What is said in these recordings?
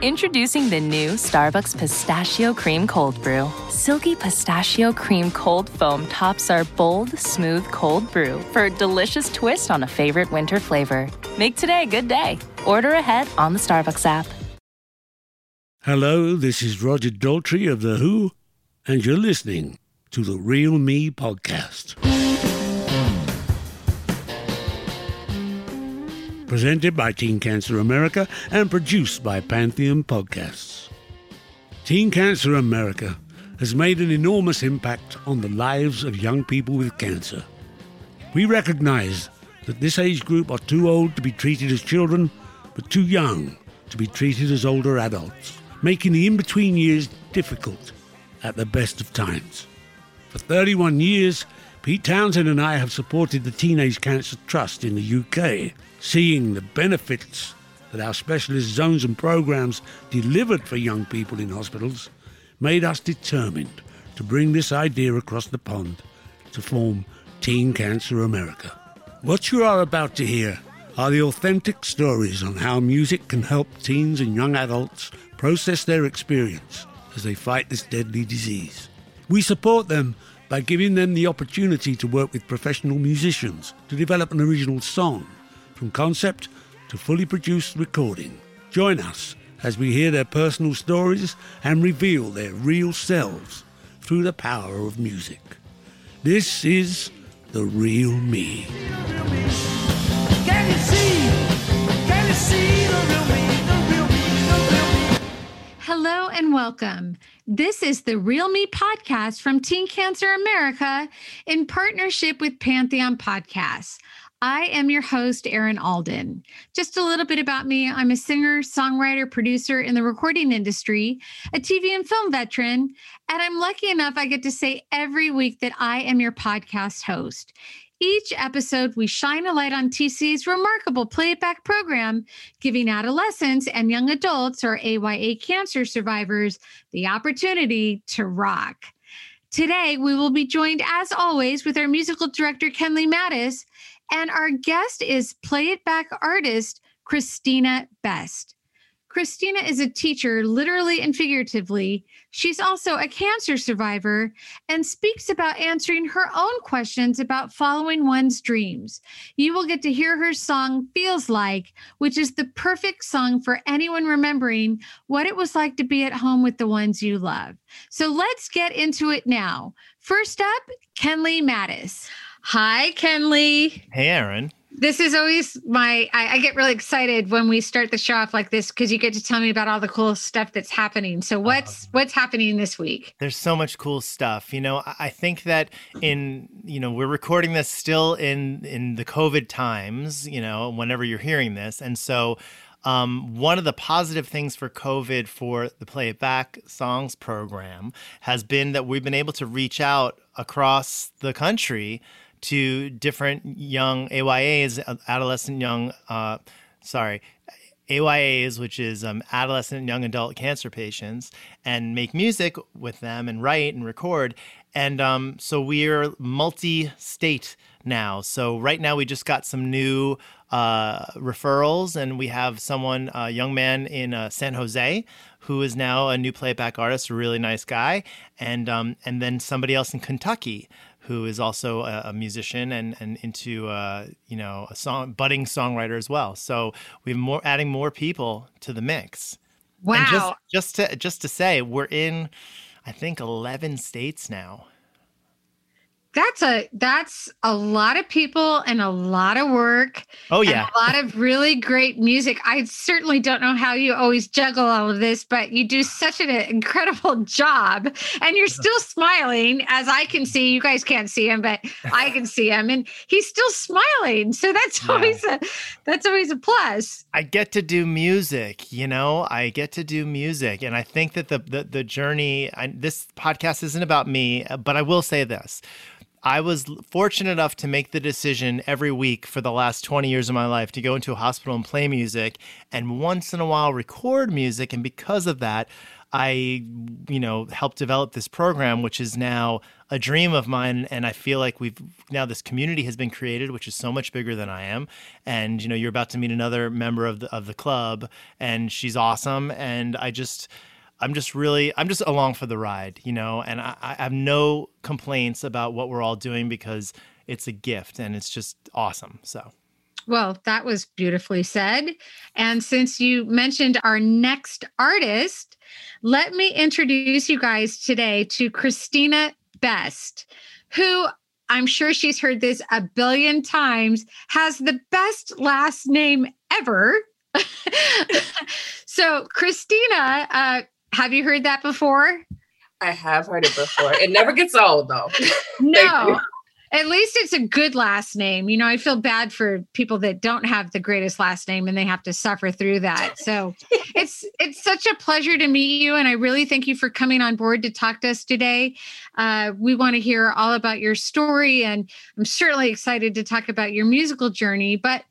Introducing the new Starbucks Pistachio Cream Cold Brew. Silky pistachio cream cold foam tops our bold, smooth cold brew for a delicious twist on a favorite winter flavor. Make today a good day. Order ahead on the Starbucks app. Hello, this is Roger Daltrey of The Who, and you're listening to the Real Me podcast. Presented by Teen Cancer America and produced by Pantheon Podcasts. Teen Cancer America has made an enormous impact on the lives of young people with cancer. We recognize that this age group are too old to be treated as children, but too young to be treated as older adults, making the in between years difficult at the best of times. For 31 years, Pete Townshend and I have supported the Teenage Cancer Trust in the UK seeing the benefits that our specialist zones and programs delivered for young people in hospitals made us determined to bring this idea across the pond to form Teen Cancer America. What you are about to hear are the authentic stories on how music can help teens and young adults process their experience as they fight this deadly disease. We support them by giving them the opportunity to work with professional musicians to develop an original song from concept to fully produced recording. Join us as we hear their personal stories and reveal their real selves through the power of music. This is The Real Me. Hello and welcome. This is the Real Me podcast from Teen Cancer America in partnership with Pantheon Podcasts. I am your host, Erin Alden. Just a little bit about me I'm a singer, songwriter, producer in the recording industry, a TV and film veteran, and I'm lucky enough I get to say every week that I am your podcast host. Each episode, we shine a light on TC's remarkable playback program, giving adolescents and young adults or AYA cancer survivors the opportunity to rock. Today, we will be joined, as always, with our musical director, Kenley Mattis, and our guest is Play It Back artist Christina Best. Christina is a teacher, literally and figuratively. She's also a cancer survivor and speaks about answering her own questions about following one's dreams. You will get to hear her song Feels Like, which is the perfect song for anyone remembering what it was like to be at home with the ones you love. So let's get into it now. First up, Kenley Mattis. Hi, Kenley. Hey, Erin. This is always my, I, I, get really excited when we start the show off like this because you get to tell me about all the cool stuff that's happening. So what's uh, what's happening this week? There's so much cool stuff. You know, I think that in, you know, we're recording this still in in the COVID times, you know, whenever you're hearing this. And so um, one of the positive things for COVID for the Play It Back Songs program has been that we've been able to reach out across the country to different young AYAs, adolescent young, uh, sorry, AYAs, which is um, adolescent young adult cancer patients, and make music with them and write and record. And um, so we're multi state now. So right now we just got some new uh, referrals, and we have someone, a young man in uh, San Jose, who is now a new playback artist, a really nice guy, and um, and then somebody else in Kentucky who is also a, a musician and, and into uh, you know a song budding songwriter as well. So we've more adding more people to the mix. Wow! And just just to just to say, we're in I think eleven states now. That's a that's a lot of people and a lot of work. Oh yeah, a lot of really great music. I certainly don't know how you always juggle all of this, but you do such an incredible job, and you're still smiling, as I can see. You guys can't see him, but I can see him, and he's still smiling. So that's yeah. always a that's always a plus. I get to do music, you know. I get to do music, and I think that the the, the journey. I, this podcast isn't about me, but I will say this I was fortunate enough to make the decision every week for the last 20 years of my life to go into a hospital and play music and once in a while record music. And because of that, I, you know, helped develop this program, which is now a dream of mine. And I feel like we've now this community has been created, which is so much bigger than I am. And, you know, you're about to meet another member of the, of the club and she's awesome. And I just, I'm just really I'm just along for the ride, you know, and I, I, have no complaints about what we're all doing because it's a gift and it's just awesome. So well, that was beautifully said. And since you mentioned our next artist, let me introduce you guys today to Christina Best, who I'm sure she's heard this a billion times, has the best last name ever. so, Christina, uh, have you heard that before? I have heard it before. It never gets old though. no. At least it's a good last name. You know, I feel bad for people that don't have the greatest last name and they have to suffer through that. So it's it's such a pleasure to meet you, and I really thank you for coming on board to talk to us today. Uh, we want to hear all about your story, and I'm certainly excited to talk about your musical journey. But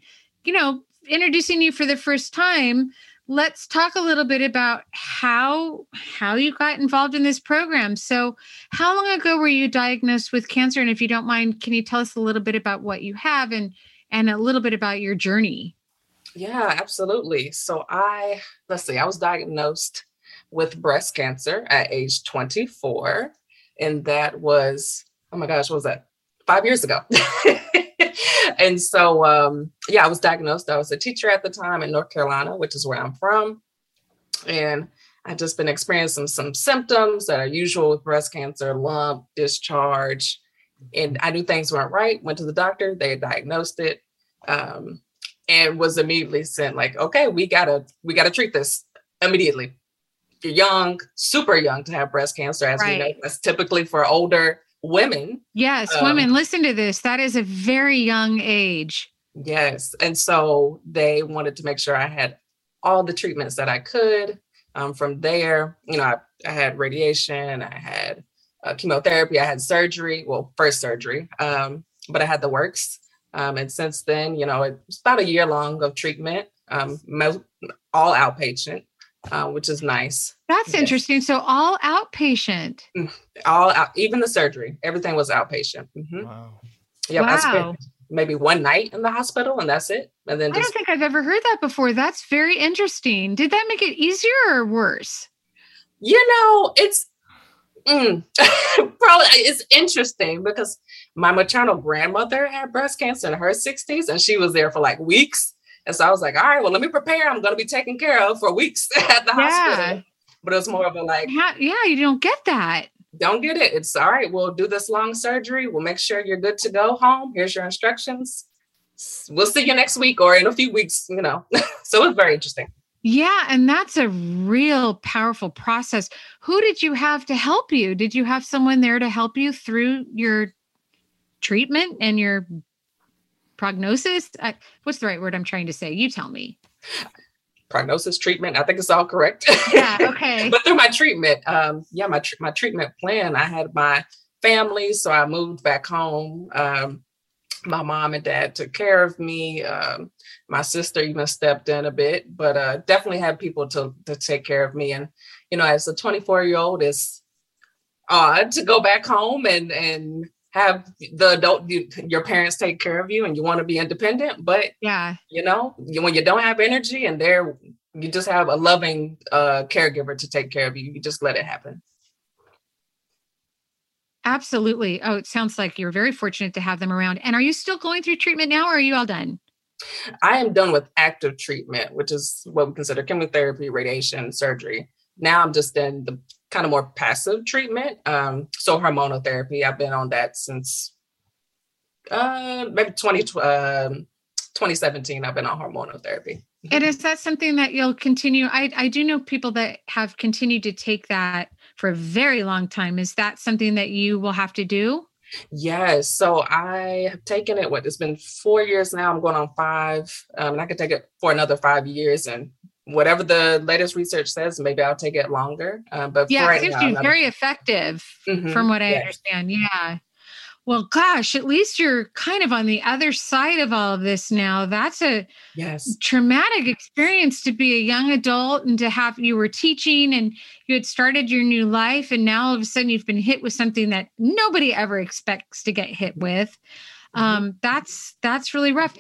you know, introducing you for the first time, let's talk a little bit about how how you got involved in this program. So how long ago were you diagnosed with cancer? And if you don't mind can you tell us a little bit about what you have and and a little bit about your journey? Yeah absolutely. So i let's see i was diagnosed with breast cancer at age 24 and that was oh my gosh what was that? Five years ago and so, um, yeah, I was diagnosed. I was a teacher at the time in North Carolina, which is where I'm from. And I just been experiencing some symptoms that are usual with breast cancer, lump, discharge. And I knew things weren't right. Went to the doctor, they diagnosed it, um, and was immediately sent like, okay, we gotta we gotta treat this immediately. You're young, super young to have breast cancer, as right. we know. That's typically for older women. Yes, um, women, listen to this. That is a very young age. Yes. And so they wanted to make sure I had all the treatments that I could. Um, from there, you know, I, I had radiation, I had uh, chemotherapy, I had surgery, well, first surgery, um, but I had the works. Um, and since then, you know, it's about a year long of treatment, um, all outpatient uh, which is nice. That's yes. interesting. So all outpatient. Mm, all out, even the surgery, everything was outpatient. Mm-hmm. Wow. Yeah, wow. I spent maybe one night in the hospital, and that's it. And then I don't think I've ever heard that before. That's very interesting. Did that make it easier or worse? You know, it's mm, probably it's interesting because my maternal grandmother had breast cancer in her 60s, and she was there for like weeks and so I was like, all right, well, let me prepare. I'm going to be taken care of for weeks at the yeah. hospital. But it was more of a like, yeah, yeah, you don't get that. Don't get it. It's all right. We'll do this long surgery. We'll make sure you're good to go home. Here's your instructions. We'll see you next week or in a few weeks, you know. so it's very interesting. Yeah, and that's a real powerful process. Who did you have to help you? Did you have someone there to help you through your treatment and your prognosis? I, what's the right word i'm trying to say? You tell me. Prognosis treatment? I think it's all correct. Yeah okay. But through my treatment um yeah my, my treatment plan i had my family so i moved back home. Um my mom and dad took care of me. Um my sister even stepped in a bit but uh definitely had people to to take care of me. And you know as a 24 year old it's odd to go back home and and have the adult you, your parents take care of you and you want to be independent but yeah. you know you, when you don't have energy and they're you just have a loving uh, caregiver to take care of you you just let it happen. Absolutely. Oh it sounds like you're very fortunate to have them around. And are you still going through treatment now or are you all done? I am done with active treatment which is what we consider chemotherapy radiation surgery. Now i'm just in the kind of more passive treatment. Um, so hormonal therapy, I've been on that since uh, maybe 20, um, 2017, I've been on hormonal therapy. And is that something that you'll continue? I, I do know people that have continued to take that for a very long time. Is that something that you will have to do? Yes. So I have taken it, what, it's been four years now. I'm going on five. Um, and I could take it for another five years. And whatever the latest research says, maybe I'll take it longer. Uh, but yeah, right it seems now, to be I'm- very effective Mhm, from what I yes. understand. Yeah. Well, gosh, at least you're kind of on the other side of all of this now. That's a Yes. traumatic experience to be a young adult and to have you were teaching and you had started your new life and now all of a sudden you've been hit with something that nobody ever expects to get hit with Mm-hmm. um that's that's really rough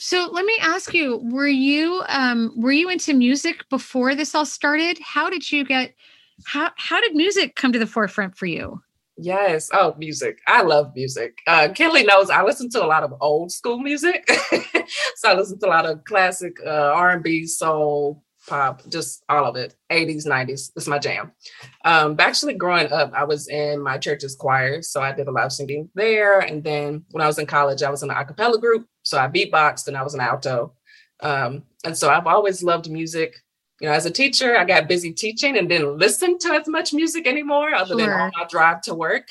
so let me ask you were you um were you into music before this all started how did you get how how did music come to the forefront for you Yes. Oh, music. I love music. Uh, Kelly knows I listen to a lot of old school music. so I listen to a lot of classic uh, R&B, soul, pop, just all of it. 80s, 90s. It's my jam. Um, but actually growing up, I was in my church's choir. So I did a lot of singing there. And then when I was in college, I was in an a cappella group. So I beatboxed and I was an alto. Um, and so I've always loved music you know, as a teacher, I got busy teaching and didn't listen to as much music anymore, other than on my drive to work.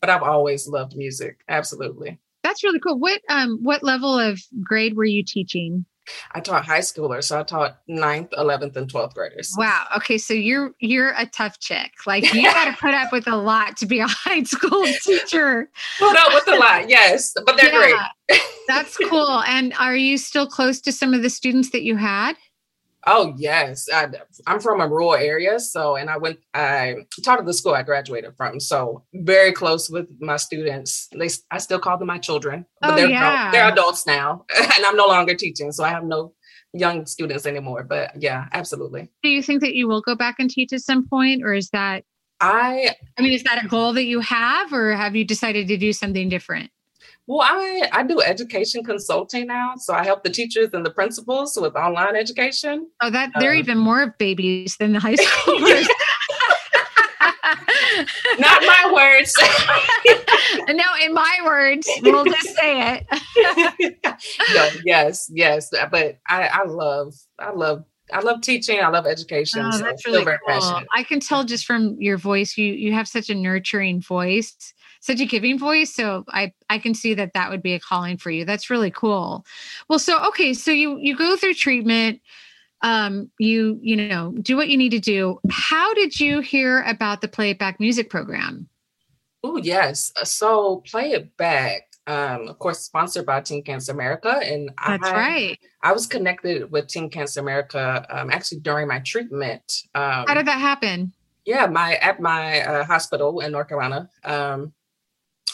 But I've always loved music. Absolutely. that's really cool what um what level of grade were you teaching I taught high schoolers, so I taught 9th, 11th, and 12th graders. Wow. Okay. So you're you're a tough chick. Like you got to put up with a lot to be a high school teacher. Put up with a lot, yes, but they're great. That's cool. And are you still close to some of the students that you had? Oh yes, I, I'm from a rural area, so and I went. I taught at the school I graduated from, so very close with my students. They, I still call them my children, but Oh, they're yeah. they're adults now, and I'm no longer teaching, so I have no young students anymore. But yeah, absolutely. Do you think that you will go back and teach at some point, or is that? I I mean, is that a goal that you have, or have you decided to do something different? Well, I I do education consulting now, so I help the teachers and the principals with online education. Oh, that they're Uh, even more babies than the high schoolers. Not my words. no, in my words, we'll just say it. no, yes, yes, but I I love I love I love teaching. I love education. Oh, so that's really cool. passionate. I can tell just from your voice, you you have such a nurturing voice, such a giving voice. So I I can see that that would be a calling for you. That's really cool. Well, so okay, so you you go through treatment, um, you you know do what you need to do. How did you hear about the Play It Back music program? Oh yes. So play it back. Um, of course, sponsored by Teen Cancer America, and That's I, right. I was connected with Teen Cancer America um, actually during my treatment. Um, How did that happen? yeah my at my uh, hospital in north carolina um,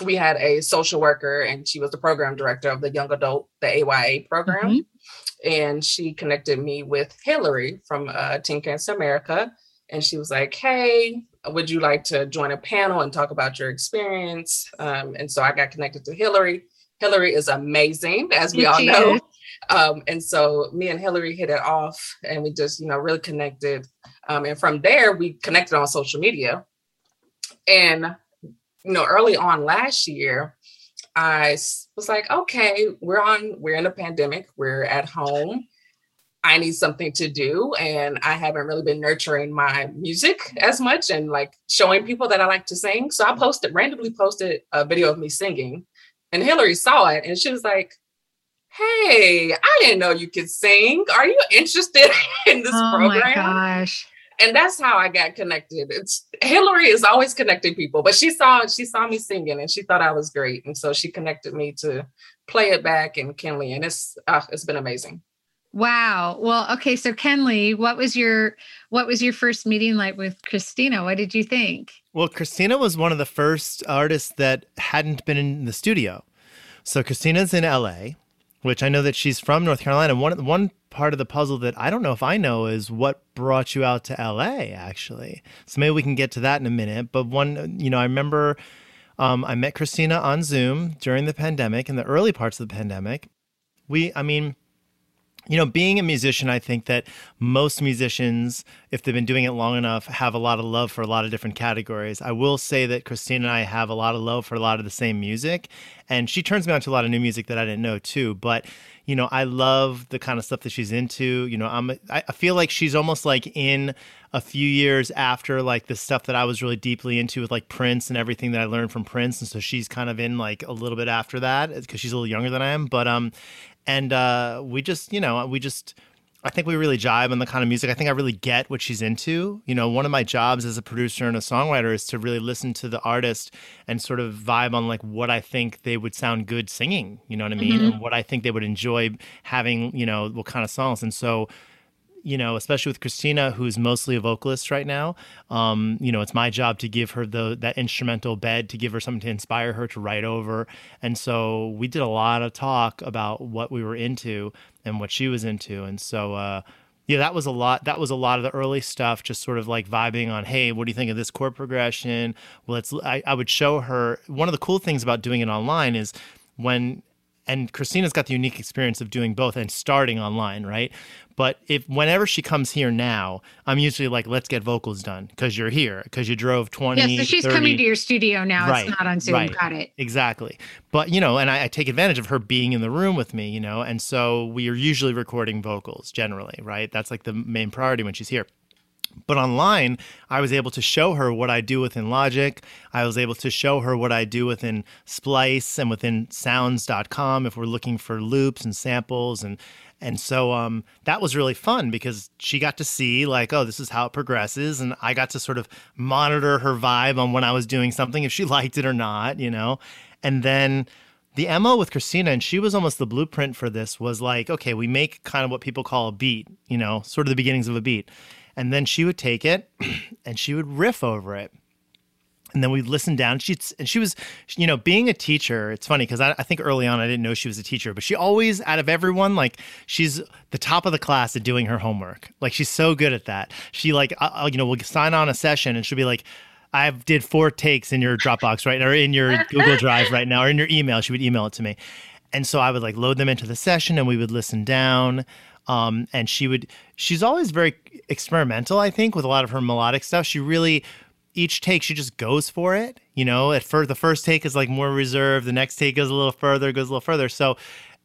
we had a social worker and she was the program director of the young adult the aya program Mhm. and she connected me with hillary from uh, teen cancer america and she was like hey would you like to join a panel and talk about your experience um, and so i got connected to hillary hillary is amazing as we Yes, all know um, and so me and Hillary hit it off and we just, you know, really connected. Um, and from there, we connected on social media. And, you know, early on last year, I was like, okay, we're on, we're in a pandemic, we're at home. I need something to do. And I haven't really been nurturing my music as much and like showing people that I like to sing. So I posted, randomly posted a video of me singing. And Hillary saw it and she was like, Hey, I didn't know you could sing. Are you interested in this oh my gosh. And that's how I got connected. It's Hillary is always connecting people, but she saw she saw me singing and she thought I was great, and so she connected me to play it back in Kenley, and it's uh, it's been amazing. Wow. Well, okay. So Kenley, what was your what was your first meeting like with Christina? What did you think? Well, Christina was one of the first artists that hadn't been in the studio. So Christina's in LA, which I know that she's from North Carolina. One one part of the puzzle that I don't know if I know is what brought you out to LA actually. So maybe we can get to that in a minute. But one, you know, I remember um, I met Christina on Zoom during the pandemic in the early parts of the pandemic. We, I mean, you know, being a musician, I think that most musicians, if they've been doing it long enough, have a lot of love for a lot of different categories. I will say that Christine and I have a lot of love for a lot of the same music, and she turns me on to a lot of new music that I didn't know too. But you know, I love the kind of stuff that she's into. You know, I'm I feel like she's almost like in a few years after like the stuff that I was really deeply into with like Prince and everything that I learned from Prince, and so she's kind of in like a little bit after that because she's a little younger than I am. But um, and uh, we just you know we just I think we really jive on the kind of music. I think I really get what she's into. You know, one of my jobs as a producer and a songwriter is to really listen to the artist and sort of vibe on like what I think they would sound good singing. You know what I mean? Mm-hmm. And what I think they would enjoy having. You know, what kind of songs. And so you know, especially with Christina, who's mostly a vocalist right now, um, you know, it's my job to give her the that instrumental bed to give her something to inspire her to write over. And so we did a lot of talk about what we were into and what she was into. And so uh, yeah, that was a lot. That was a lot of the early stuff, just sort of like vibing on, hey, what do you think of this chord progression? Well, it's I, I would show her. One of the cool things about doing it online is when and Christina's got the unique experience of doing both and starting online, right? But if whenever she comes here now, I'm usually like, let's get vocals done because you're here because you drove 20. Yeah, so she's 30. coming to your studio now. Right, it's not on Zoom. right. Got it. Exactly. But, you know, and I, I take advantage of her being in the room with me, you know, and so we are usually recording vocals generally, right? That's like the main priority when she's here. But online, I was able to show her what I do within Logic. I was able to show her what I do within Splice and within sounds.com if we're looking for loops and samples and and so um, that was really fun because she got to see like, oh, this is how it progresses, and I got to sort of monitor her vibe on when I was doing something, if she liked it or not, you know. And then the MO with Christina, and she was almost the blueprint for this, was like, okay, we make kind of what people call a beat, you know, sort of the beginnings of a beat. And then she would take it and she would riff over it. And then we'd listen down. She and she was, you know, being a teacher. It's funny because I, I, think early on I didn't know she was a teacher, but she always, out of everyone, like she's the top of the class at doing her homework. Like she's so good at that. She like, I, you know, we'll sign on a session and she'll be like, I did four takes in your Dropbox right or in your Google Drive right now or in your email. She would email it to me, and so I would like load them into the session and we would listen down. Um, and she would she's always very experimental i think with a lot of her melodic stuff she really each take she just goes for it you know at first the first take is like more reserved the next take goes a little further goes a little further so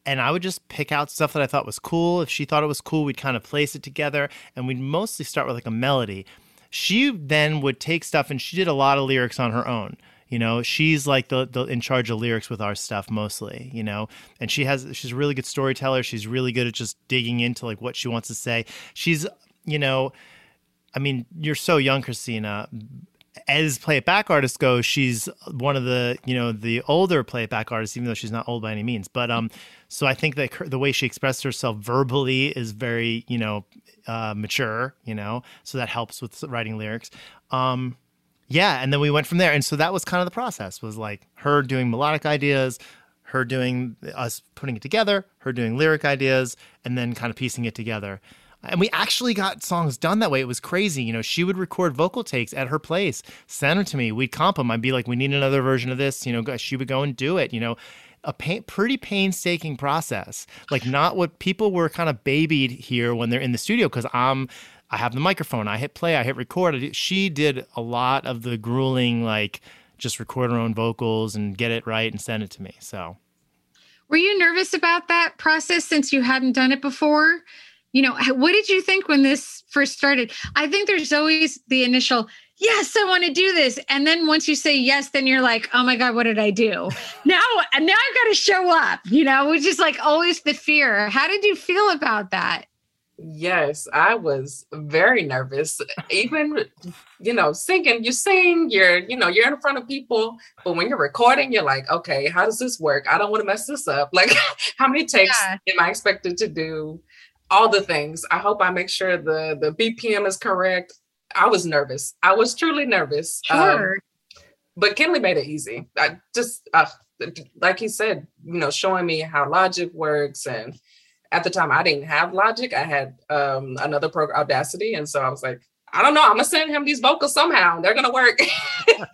and i would just pick out stuff that i thought was cool if she thought it was cool we'd kind of place it together and we'd mostly start with like a melody she then would take stuff and she did a lot of lyrics on her own you know, she's like the, the in charge of lyrics with our stuff mostly, you know, and she has she's a really good storyteller. She's really good at just digging into like what she wants to say. She's, you know, I mean, you're so young, Christina. As playback artists go, she's one of the you know the older playback artists, even though she's not old by any means. But um, so I think that the way she expressed herself verbally is very you know uh, mature, you know, so that helps with writing lyrics. Um, yeah, and then we went from there. And so that was kind of the process was like her doing melodic ideas, her doing us putting it together, her doing lyric ideas, and then kind of piecing it together. And we actually got songs done that way. It was crazy. You know, she would record vocal takes at her place, send them to me. We'd comp them. I'd be like, we need another version of this. You know, she would go and do it. You know, a pain, pretty painstaking process. Like not what people were kind of babied here when they're in the studio because I'm I have the microphone. I hit play. I hit record. She did a lot of the grueling, like just record her own vocals and get it right and send it to me. So, were you nervous about that process since you hadn't done it before? You know, what did you think when this first started? I think there's always the initial, yes, I want to do this. And then once you say yes, then you're like, oh my God, what did I do? now, now I've got to show up, you know, which is like always the fear. How did you feel about that? Yes, I was very nervous. Even, you know, singing, you sing, you're, you know, you're in front of people, but when you're recording, you're like, okay, how does this work? I don't want to mess this up. Like, how many takes yeah. am I expected to do? All the things. I hope I make sure the the BPM is correct. I was nervous. I was truly nervous. Um, sure. Um, but Kenley made it easy. I just, uh, like he said, you know, showing me how logic works and at the time I didn't have Logic. I had um, another program, Audacity, and so I was like, I don't know. I'm gonna send him these vocals somehow. They're gonna work.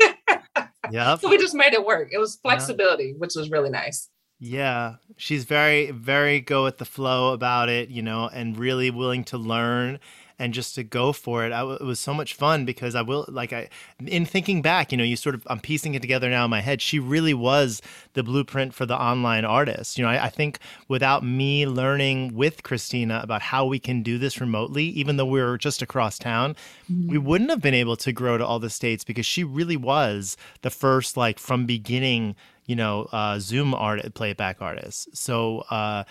yeah. So we just made it work. It was flexibility, which was really nice. Yeah, she's very, very go with the flow about it, you know, and really willing to learn and just to go for it. I, it was so much fun because I will like I in thinking back, you know, you sort of I'm piecing it together now in my head. She really was the blueprint for the online artist. You know, I, I think without me learning with Christina about how we can do this remotely, even though we were just across town, mm-hmm. we wouldn't have been able to grow to all the states because she really was the first like from beginning you know, uh, Zoom art playback artists. So, uh,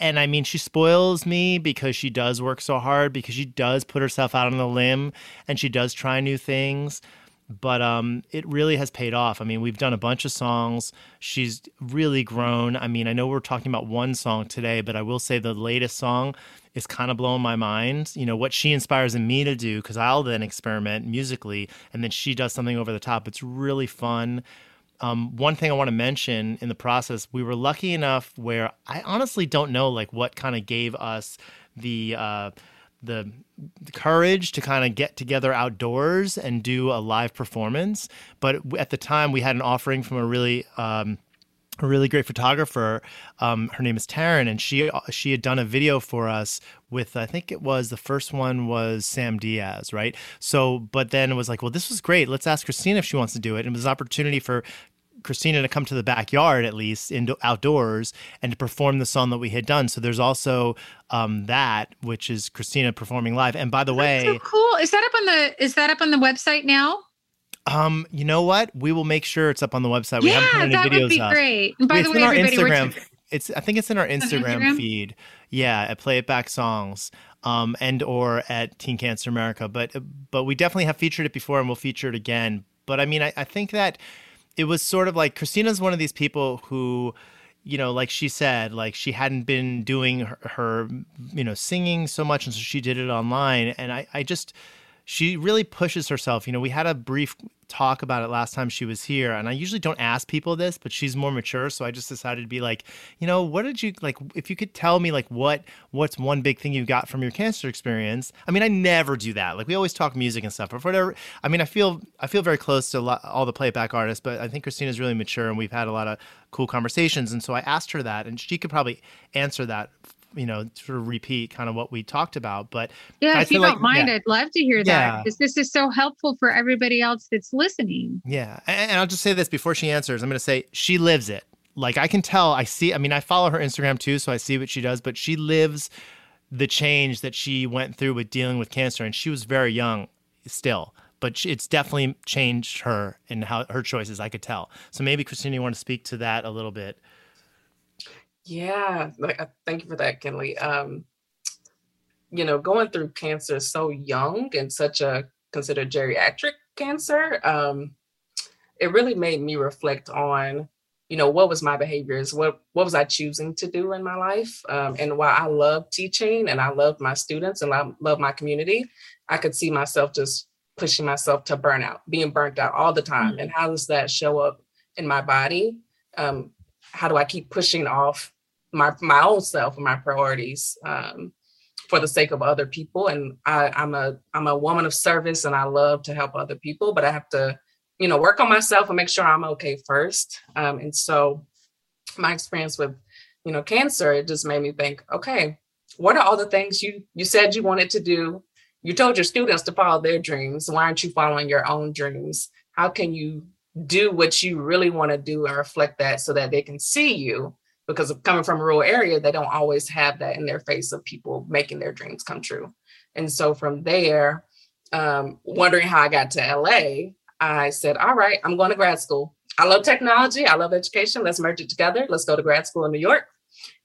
and I mean, she spoils me because she does work so hard because she does put herself out on the limb and she does try new things. But um, it really has paid off. I mean, we've done a bunch of songs. She's really grown. I mean, I know we're talking about one song today, but I will say the latest song is kind of blowing my mind. You know, what she inspires in me to do, because I'll then experiment musically, and then she does something over the top. It's really fun. Um, one thing I want to mention in the process, we were lucky enough where I honestly don't know like what kind of gave us the uh, the, courage to kind of get together outdoors and do a live performance. But at the time, we had an offering from a really um, a really great photographer. Um, her name is Taryn, and she she had done a video for us with I think it was the first one was Sam Diaz, right? So, but then it was like, well, this was great. Let's ask Christina if she wants to do it. And it was an opportunity for Christina to come to the backyard at least in outdoors and to perform the song that we had done. So there's also um, that, which is Christina performing live. And by the way, so cool. Is that up on the is that up on the website now? Um, you know what? We will make sure it's up on the website. We yeah, haven't put any that videos would be up. great. And by it's the way, in our everybody, Instagram. It's I think it's in our Instagram, Instagram? feed. Yeah, at Play It Back Songs. Um, and or at Teen Cancer America, but but we definitely have featured it before, and we'll feature it again. But I mean, I, I think that it was sort of like Christina's one of these people who you know, like she said, like she hadn't been doing her, her, you know, singing so much, and so she did it online. And I, I just, she really pushes herself. You know, we had a brief talk about it last time she was here, and I usually don't ask people this, but she's more mature, so I just decided to be like, you know, what did you like? If you could tell me like what what's one big thing you got from your cancer experience? I mean, I never do that. Like we always talk music and stuff, but for whatever, I mean, I feel I feel very close to all the playback artists, but I think Christina's really mature, and we've had a lot of cool conversations, and so I asked her that, and she could probably answer that you know, sort of repeat kind of what we talked about. But yeah, I if you don't like- mind, yeah. I'd love to hear Yeah. that because this is so helpful for everybody else that's listening. Yeah. And, and I'll just say this before she answers. I'm going to say she lives it. Like I can tell, I see, I mean, I follow her Instagram too, so I see what she does, but she lives the change that she went through with dealing with cancer. And she was very young still, but it's definitely changed her and how her choices, I could tell. So maybe Christina, you want to speak to that a little bit? Yeah, like uh, thank you for that, Kenley. Um, you know, going through cancer so young and such a considered geriatric cancer, um, it really made me reflect on, you know, what was my behaviors, what what was I choosing to do in my life, um, and while I love teaching and I love my students and I love my community, I could see myself just pushing myself to burnout, being burnt out all the time, and how does that show up in my body? Um, how do I keep pushing off my my own self and my priorities um, for the sake of other people? And I, I'm a I'm a woman of service, and I love to help other people, but I have to, you know, work on myself and make sure I'm okay first. Um, and so, my experience with, you know, cancer, it just made me think, okay, what are all the things you you said you wanted to do? You told your students to follow their dreams. Why aren't you following your own dreams? How can you do what you really want to do and reflect that so that they can see you because of coming from a rural area they don't always have that in their face of people making their dreams come true. And so from there um, wondering how i got to la i said all right i'm going to grad school. I love technology i love education. Let's merge it together. Let's go to grad school in new york.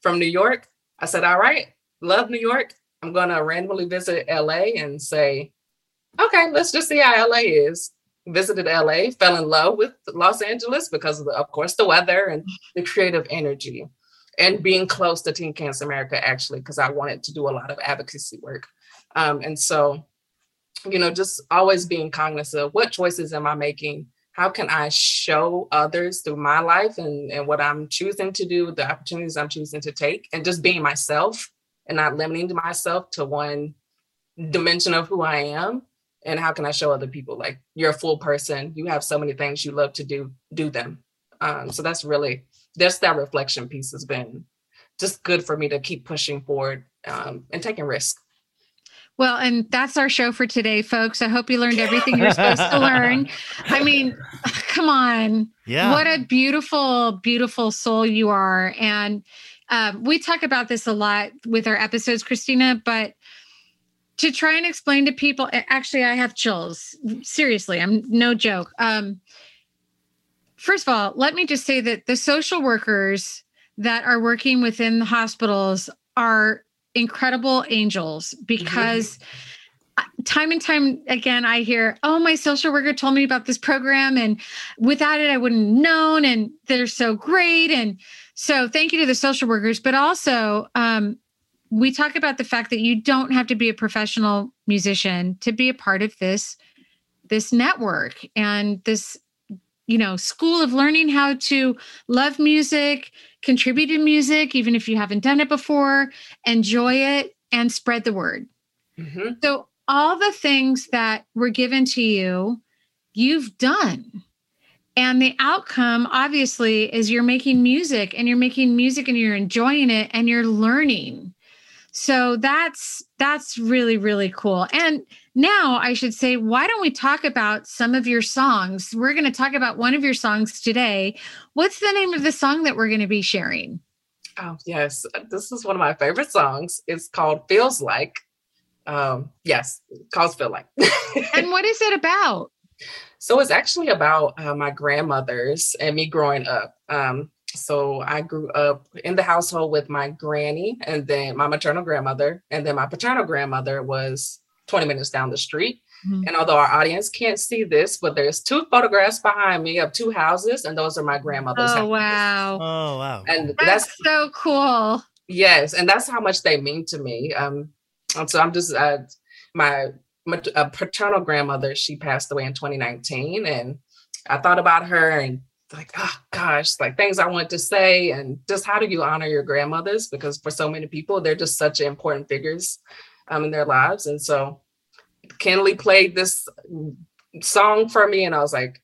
From new york i said all right love new york. I'm going to randomly visit la and say okay let's just see how la is visited LA, fell in love with Los Angeles because of, the, of course, the weather and the creative energy, and being close to Teen Cancer America actually because I wanted to do a lot of advocacy work, um, and so, you know, just always being cognizant of what choices am I making. How can I show others through my life and, and what I'm choosing to do, the opportunities I'm choosing to take, and just being myself and not limiting myself to one dimension of who I am and how can i show other people like you're a full person you have so many things you love to do do them um, so that's really just that reflection piece has been just good for me to keep pushing forward um, and taking risks. Well, and that's our show for today, folks. I hope you learned everything you're supposed to learn. I mean, come on. Yeah. What a beautiful, beautiful soul you are. And um, we talk about this a lot with our episodes, Christina, but to try and explain to people, actually, I have chills. Seriously, I'm no joke. Um, first of all, let me just say that the social workers that are working within the hospitals are incredible angels because mm-hmm. time and time again I hear, "Oh, my social worker told me about this program and without it I wouldn't have known and they're so great." And so thank you to the social workers, but also um, we talk about the fact that you don't have to be a professional musician to be a part of this this network and this you know school of learning how to love music contribute to music, even if you haven't done it before, enjoy it, and spread the word. Mm-hmm. So, all the things that were given to you, you've done. And the outcome, obviously, is you're making music and you're making music and you're enjoying it and you're learning. So that's that's really really cool. And now I should say why don't we talk about some of your songs? We're going to talk about one of your songs today. What's the name of the song that we're going to be sharing? Oh, yes. This is one of my favorite songs. It's called Feels Like. Um, yes, calls Feel Like. and what is it about? So it's actually about uh, my grandmothers and me growing up. Um, so I grew up in the household with my granny and then my maternal grandmother. And then my paternal grandmother was 20 minutes down the street. Mm-hmm. And although our audience can't see this, but there's two photographs behind me of two houses, and those are my grandmother's. Oh, houses. wow. Oh, wow. And that's, that's, so cool. Yes. And that's how much they mean to me. Um, and so I'm just, uh, my, my uh, paternal grandmother, she passed away in 2019. And I thought about her and like, oh gosh, like things I want to say, and just how do you honor your grandmothers? Because for so many people, they're just such important figures um, in their lives. And so Kenley played this song for me, and I was like,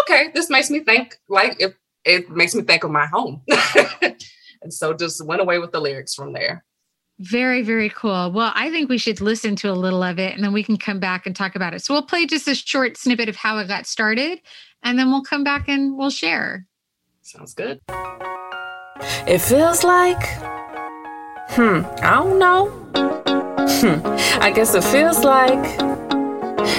okay, this makes me think like if it makes me think of my home. and so just went away with the lyrics from there. Very, very cool. Well, I think we should listen to a little of it and then we can come back and talk about it. So we'll play just a short snippet of how it got started and then we'll come back and we'll share. Sounds good. It feels like, hmm, I don't know. Hmm, I guess it feels like,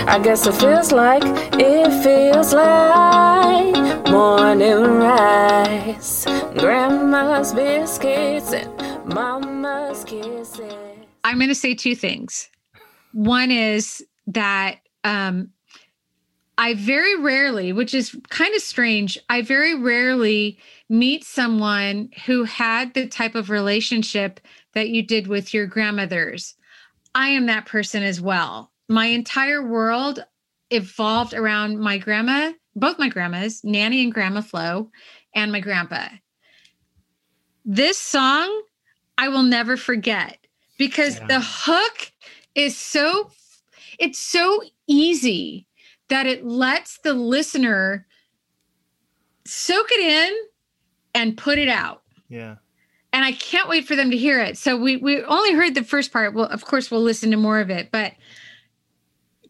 I guess it feels like, it feels like morning rise, grandma's biscuits and mama's kisses. I'm going to say two things. One is that um, I very rarely, which is kind of strange, I very rarely meet someone who had the type of relationship that you did with your grandmothers. I am that person as well. My entire world evolved around my grandma, both my grandmas, Nanny and Grandma Flo, and my grandpa. This song I will never forget because yeah. the hook is so it's so easy that it lets the listener soak it in and put it out. Yeah. And I can't wait for them to hear it. So we we only heard the first part. Well, of course, we'll listen to more of it. But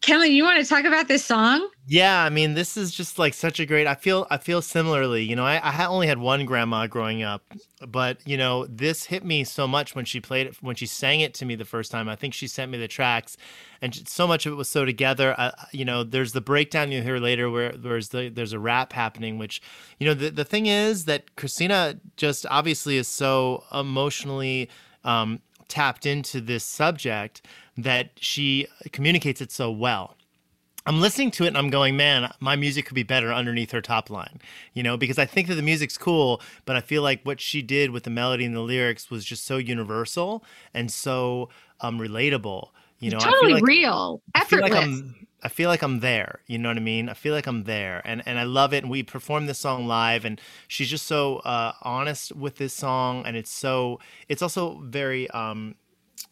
Kelly, you want to talk about this song? Yeah, I mean, this is just like such a great. I feel I feel similarly. You know, I, I only had one grandma growing up, but you know, this hit me so much when she played it when she sang it to me the first time. I think she sent me the tracks, and so much of it was so together. Uh, you know, there's the breakdown you hear later where there's the there's a rap happening, which you know the the thing is that Christina just obviously is so emotionally um, tapped into this subject that she communicates it so well. I'm listening to it and I'm going, man, my music could be better underneath her top line, you know, because I think that the music's cool, but I feel like what she did with the melody and the lyrics was just so universal and so um, relatable, you know. Totally like, real, effortless. I feel, like I feel like I'm there, you know what I mean? I feel like I'm there, and and I love it. And we performed this song live, and she's just so uh, honest with this song, and it's so it's also very um,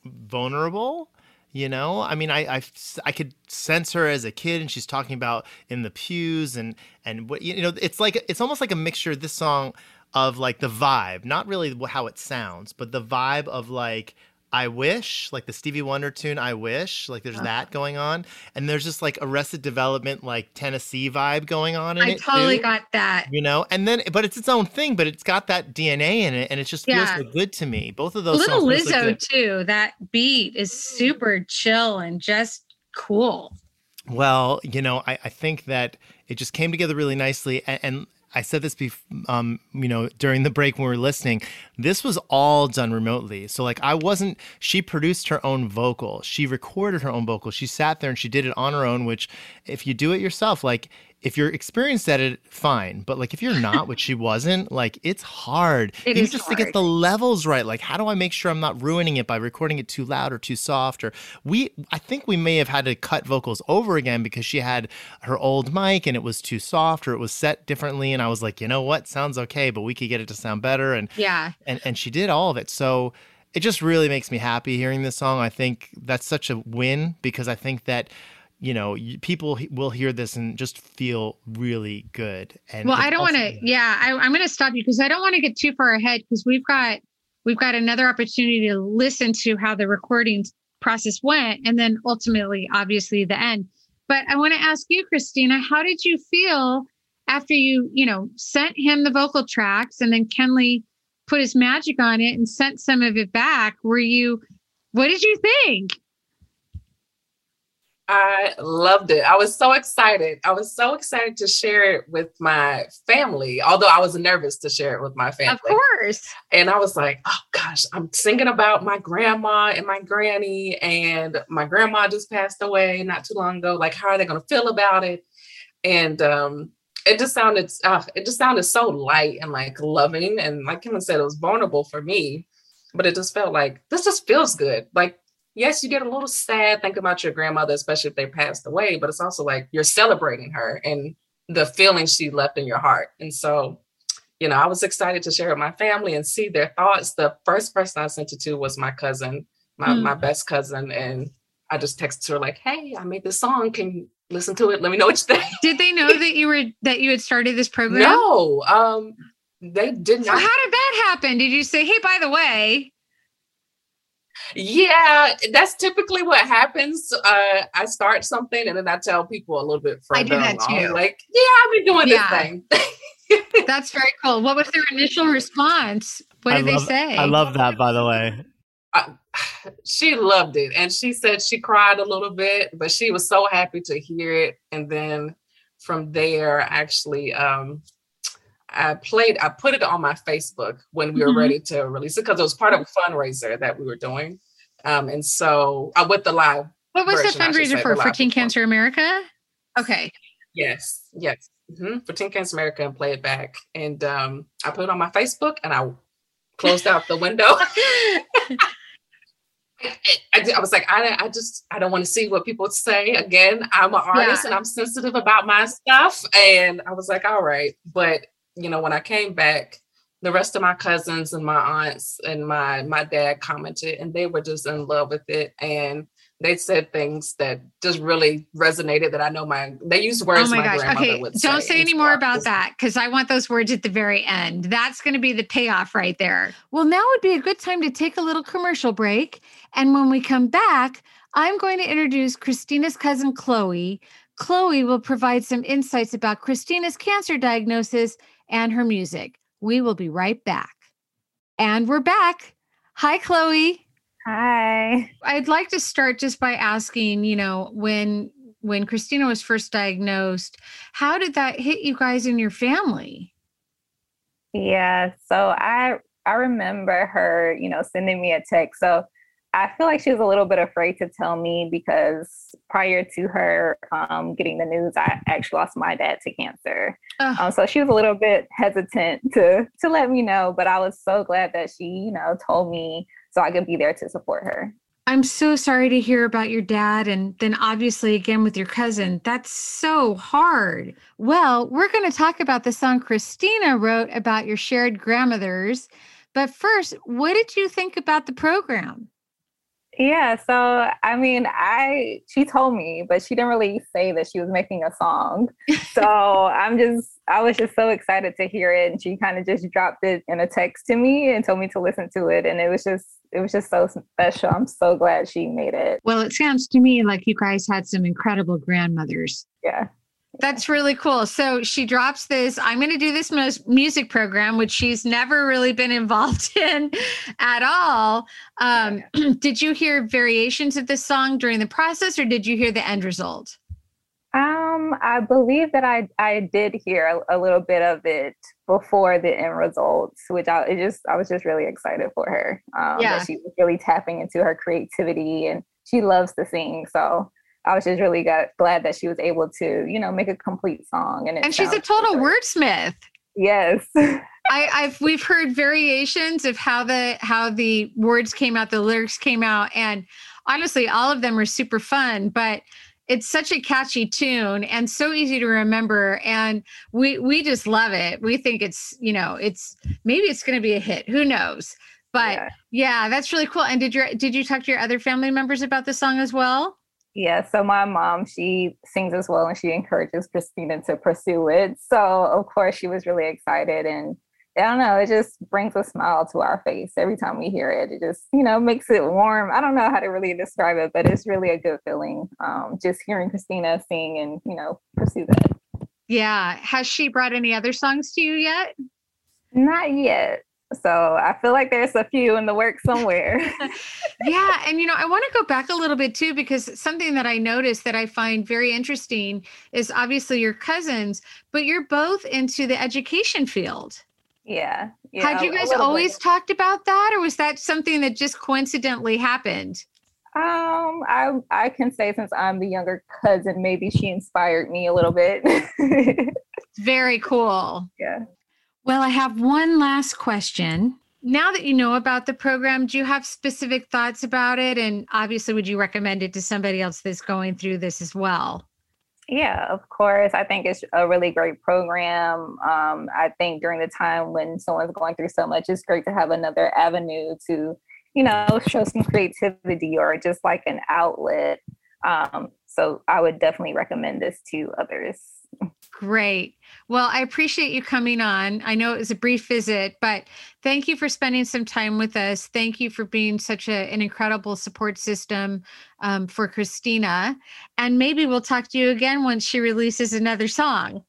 vulnerable you know? I mean I, I i could sense her as a kid and she's talking about in the pews and and what you know it's like it's almost like a mixture this song of like the vibe, not really how it sounds, but the vibe of like I wish, like the Stevie Wonder tune, I wish, like there's uh-huh. that going on, and there's just like Arrested Development, like Tennessee vibe going on in I it. I totally too, got that. You know, and then, but it's its own thing, but it's got that DNA in it, and it just yeah. feels so good to me. Both of those. Little Lizzo too. That beat is super chill and just cool. Well, you know, I, I think that it just came together really nicely, and, and I said this before, um, you know, during the break when we were listening. This was all done remotely. So, like, I wasn't, she produced her own vocal. She recorded her own vocal. She sat there and she did it on her own, which, if you do it yourself, like, if you're experienced at it, fine. But like if you're not, which she wasn't, like it's hard. It Even just hard. to get the levels right. Like, how do I make sure I'm not ruining it by recording it too loud or too soft? Or we I think we may have had to cut vocals over again because she had her old mic and it was too soft or it was set differently. And I was like, you know what? Sounds okay, but we could get it to sound better. And yeah. And and she did all of it. So it just really makes me happy hearing this song. I think that's such a win because I think that you know, people will hear this and just feel really good. And well, I don't want to. Yeah, I, I'm going to stop you because I don't want to get too far ahead because we've got we've got another opportunity to listen to how the recording process went, and then ultimately, obviously, the end. But I want to ask you, Christina, how did you feel after you, you know, sent him the vocal tracks, and then Kenley put his magic on it and sent some of it back? Were you? What did you think? I loved it. I was so excited. I was so excited to share it with my family, although I was nervous to share it with my family. Of course. And I was like, oh gosh, I'm thinking about my grandma and my granny, and my grandma just passed away not too long ago. Like, how are they going to feel about it? And um, it just sounded, uh, it just sounded so light and like loving, and like Kim said, it was vulnerable for me, but it just felt like this just feels good. Like yes, you get a little sad thinking about your grandmother, especially if they passed away, but it's also like you're celebrating her and the feelings she left in your heart. And so, you know, I was excited to share with my family and see their thoughts. The first person I sent it to was my cousin, my, mm. my best cousin. And I just texted her like, hey, I made this song. Can you listen to it? Let me know what you think. Did they know that you were that you had started this program? No. Um they did not. So how did that happen? Did you say, hey, by the way, yeah, that's typically what happens. Uh, I start something and then I tell people a little bit further. I do that along. too. Like, yeah, I've been doing yeah. this thing. that's very cool. What was their initial response? What did love, they say? I love that, by the way. I, she loved it, and she said she cried a little bit, but she was so happy to hear it. And then from there, actually, um, I played, I put it on my Facebook when we were mm-hmm. ready to release it because it was part of a fundraiser that we were doing. Um, and so uh, with the live. What was version, the fundraiser say, for? For Teen Cancer America? Okay. Yes, yes. Mm-hmm. For Teen Cancer America and play it back. And um, I put it on my Facebook and I closed out the window. I, I, was like, I, I just, I don't want to see what people say. Again, I'm an artist yeah. and I'm sensitive about my stuff. And I was like, all right. But you know, when I came back, the rest of my cousins and my aunts and my my dad commented and they were just in love with it and they said things that just really resonated that I know my they used words oh my, my gosh. okay. Don't say, say any more about that because I want those words at the very end. That's going to be the payoff right there. Well, now would be a good time to take a little commercial break. And when we come back, I'm going to introduce Christina's cousin Chloe. Chloe will provide some insights about Christina's cancer diagnosis and her music. We will be right back. And we're back. Hi, Chloe. Hi. I'd like to start just by asking, you know, when when Christina was first diagnosed, how did that hit you guys in your family? Yeah, so I I remember her, you know, sending me a text. So I feel like she was a little bit afraid to tell me because prior to her um, getting the news, I actually lost my dad to cancer. Um, so she was a little bit hesitant to to let me know, but I was so glad that she, you know, told me so I could be there to support her. I'm so sorry to hear about your dad, and then obviously again with your cousin. That's so hard. Well, we're going to talk about the song Christina wrote about your shared grandmothers. But first, what did you think about the program? Yeah, so I mean, I she told me, but she didn't really say that she was making a song. So I'm just I was just so excited to hear it and she kind of just dropped it in a text to me and told me to listen to it and it was just it was just so special. I'm so glad she made it. Well, it sounds to me like you guys had some incredible grandmothers. Yeah. That's really cool. So she drops this. I'm going to do this music program, which she's never really been involved in at all. Um, did you hear variations of this song during the process, or did you hear the end result? Um, I believe that I I did hear a, a little bit of it before the end results, which I it just I was just really excited for her. Um, yeah, she was really tapping into her creativity, and she loves to sing. So I was just really got, glad that she was able to, you know, make a complete song. And, and she's a total wordsmith. Yes. I, I've we've heard variations of how the how the words came out, the lyrics came out, and honestly, all of them are super fun. But it's such a catchy tune and so easy to remember, and we we just love it. We think it's you know it's maybe it's going to be a hit. Who knows? But yeah. yeah, that's really cool. And did your did you talk to your other family members about the song as well? Yeah, so my mom, she sings as well and she encourages Christina to pursue it. So, of course, she was really excited. And I don't know, it just brings a smile to our face every time we hear it. It just, you know, makes it warm. I don't know how to really describe it, but it's really a good feeling um, just hearing Christina sing and, you know, pursue that. Yeah. Has she brought any other songs to you yet? Not yet. So I feel like there's a few in the work somewhere. yeah. And, you know, I want to go back a little bit too, because something that I noticed that I find very interesting is obviously your cousins, but you're both into the education field. Yeah. yeah Had you guys always bit. talked about that, or was that something that just coincidentally happened? Um, I I can say since I'm the younger cousin, maybe she inspired me a little bit. Very cool. Yeah. Well, I have one last question. Now that you know about the program, do you have specific thoughts about it? And obviously, would you recommend it to somebody else that's going through this as well? Yeah, of course. I think it's a really great program. Um, I think during the time when someone's going through so much, it's great to have another avenue to, you know, show some creativity or just like an outlet. Um, so I would definitely recommend this to others. Great. Well, I appreciate you coming on. I know it was a brief visit, but thank you for spending some time with us. Thank you for being such a, an incredible support system um, for Christina. And maybe we'll talk to you again once she releases another song.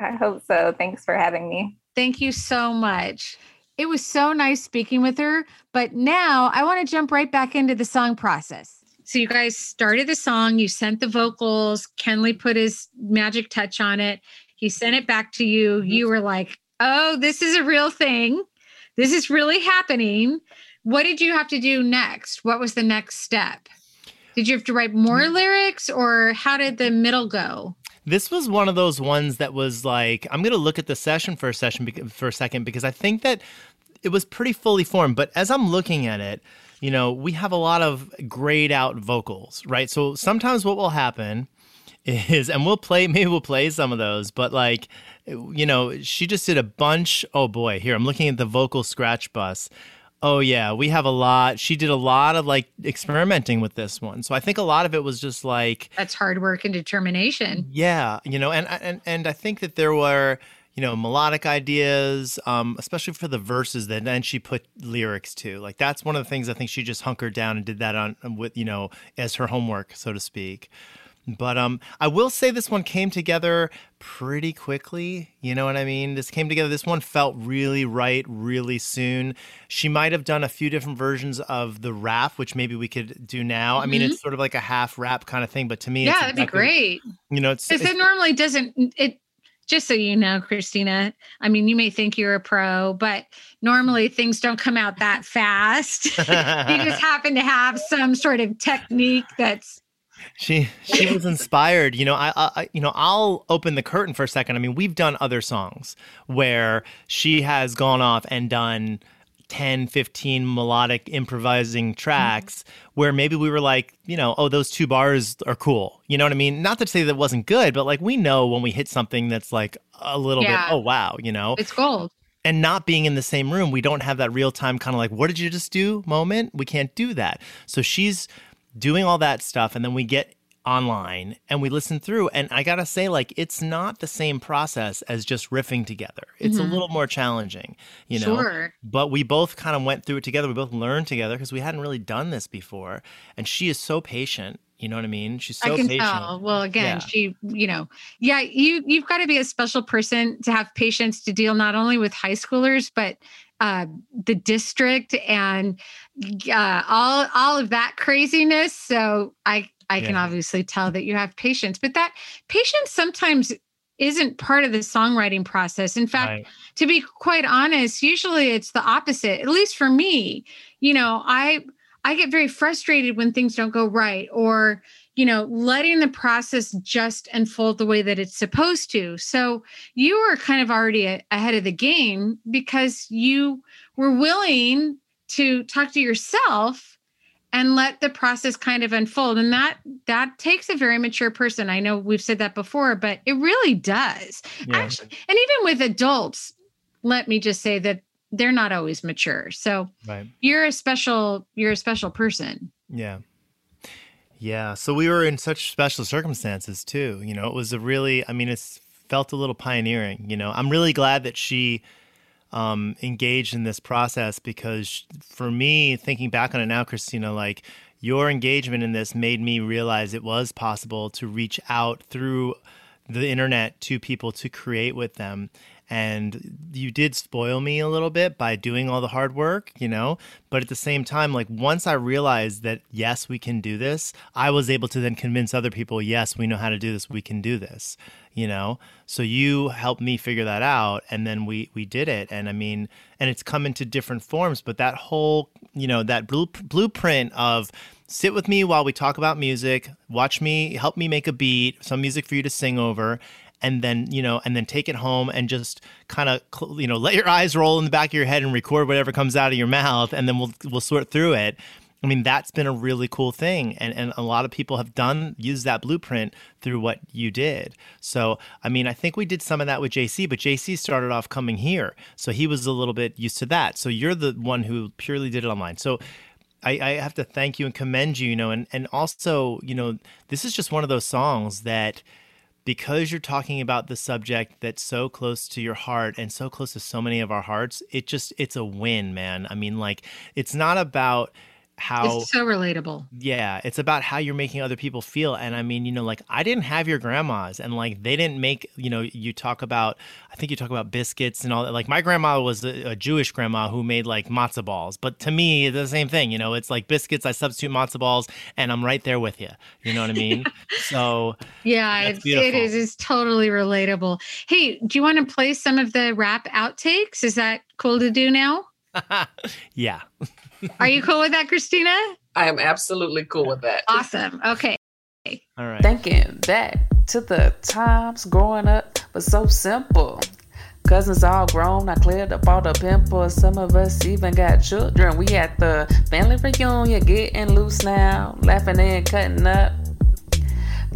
I hope so. Thanks for having me. Thank you so much. It was so nice speaking with her. But now I want to jump right back into the song process. So you guys started the song, you sent the vocals, Kenley put his magic touch on it. He sent it back to you. Mm-hmm. You were like, "Oh, this is a real thing. This is really happening." What did you have to do next? What was the next step? Did you have to write more mm-hmm. lyrics or how did the middle go? This was one of those ones that was like, I'm going to look at the session for a session for a second because I think that it was pretty fully formed. But as I'm looking at it, you know, we have a lot of grayed out vocals, right? So sometimes what will happen is, and we'll play, maybe we'll play some of those, but like, you know, she just did a bunch. Oh boy, here, I'm looking at the vocal scratch bus. Oh yeah, we have a lot. She did a lot of like experimenting with this one. So I think a lot of it was just like That's hard work and determination. Yeah, you know, and and and I think that there were you know, melodic ideas, um, especially for the verses that then she put lyrics to. Like that's one of the things I think she just hunkered down and did that on with, you know, as her homework, so to speak. But um, I will say this one came together pretty quickly. You know what I mean? This came together. This one felt really right, really soon. She might have done a few different versions of the rap, which maybe we could do now. Mm-hmm. I mean, it's mm-hmm. sort of like a half rap kind of thing, but to me, yeah, that'd exactly, be great. You know, it's because it normally doesn't. It just so you know, Christina, I mean, you may think you're a pro, but normally things don't come out that fast. you just happen to have some sort of technique that's she she was inspired you know I, I you know i'll open the curtain for a second i mean we've done other songs where she has gone off and done 10, 15 melodic improvising tracks mm-hmm. where maybe we were like, you know, oh, those two bars are cool. You know what I mean? Not to say that wasn't good, but like we know when we hit something that's like a little yeah. bit, oh, wow, you know? It's gold. and not being in the same room, we don't have that real time kind of like, what did you just do moment? We can't do that. So she's doing all that stuff. And then we get online and we listen through. And I got to say, like, it's not the same process as just riffing together. It's Mhm. a little more challenging, you know? Sure. But we both kind of went through it together. We both learned together because we hadn't really done this before. And she is so patient. You know what I mean? She's so I can patient. tell. Well, again, Yeah. she, you know, yeah, you you've got to be a special person to have patience to deal not only with high schoolers but uh, the district and uh, all all of that craziness. So I I can obviously tell that you have patience, but that patience sometimes isn't part of the songwriting process. In fact, Right. to be quite honest, usually it's the opposite. At least for me, you know, I I get very frustrated when things don't go right or you know, letting the process just unfold the way that it's supposed to. So you were kind of already a- ahead of the game because you were willing to talk to yourself and let the process kind of unfold and that that takes a very mature person i know we've said that before but it really does Yeah. actually and even with adults let me just say that they're not always mature so Right. you're a special you're a special person Yeah. Yeah. So we were in such special circumstances too. You know, it was a really, I mean, it's felt a little pioneering. You know, I'm really glad that she um, engaged in this process because for me, thinking back on it now, Christina, like your engagement in this made me realize it was possible to reach out through the internet to people to create with them. And you did spoil me a little bit by doing all the hard work, you know? But at the same time, like once I realized that, yes, we can do this, I was able to then convince other people, yes, we know how to do this, we can do this, you know? So you helped me figure that out. And then we, we did it. And I mean, and it's come into different forms, but that whole, you know, that blue, blueprint of, sit with me while we talk about music watch me help me make a beat some music for you to sing over and then you know and then take it home and just kind of you know let your eyes roll in the back of your head and record whatever comes out of your mouth and then we'll we'll sort through it. I mean that's been a really cool thing and and a lot of people have done use that blueprint through what you did. So i mean i think we did some of that with jc but jc started off coming here so he was a little bit used to that. So you're the one who purely did it online. So I, I have to thank you and commend you, you know, and, and also, you know, this is just one of those songs that because you're talking about the subject that's so close to your heart and so close to so many of our hearts, it just it's a win, man. I mean, like it's not about how it's so relatable yeah, it's about how you're making other people feel. And I mean, you know, like I didn't have your grandmas and like they didn't make, you know, you talk about, I think you talk about biscuits and all that. Like my grandma was a, a Jewish grandma who made like matzo balls. But to me, it's the same thing, you know, it's like biscuits, I substitute matzo balls and I'm right there with you. You know what I mean? so yeah it's, it is it's totally relatable hey do you want to play some of the rap outtakes is that cool to do now yeah. are you cool with that christina I am absolutely cool with that. awesome okay All right. Thinking back to the times growing up was so simple. Cousins all grown, I cleared up all the pimples. Some of us even got children. We at the family reunion, getting loose now, laughing and cutting up.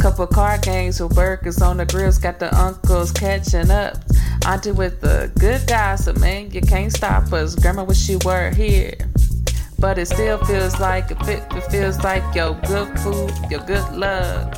Couple card games with burgers on the grills, got the uncles catching up. Auntie with the good gossip, man, you can't stop us. Grandma wish you were here. But it still feels like it, fit, it feels like your good food, your good love,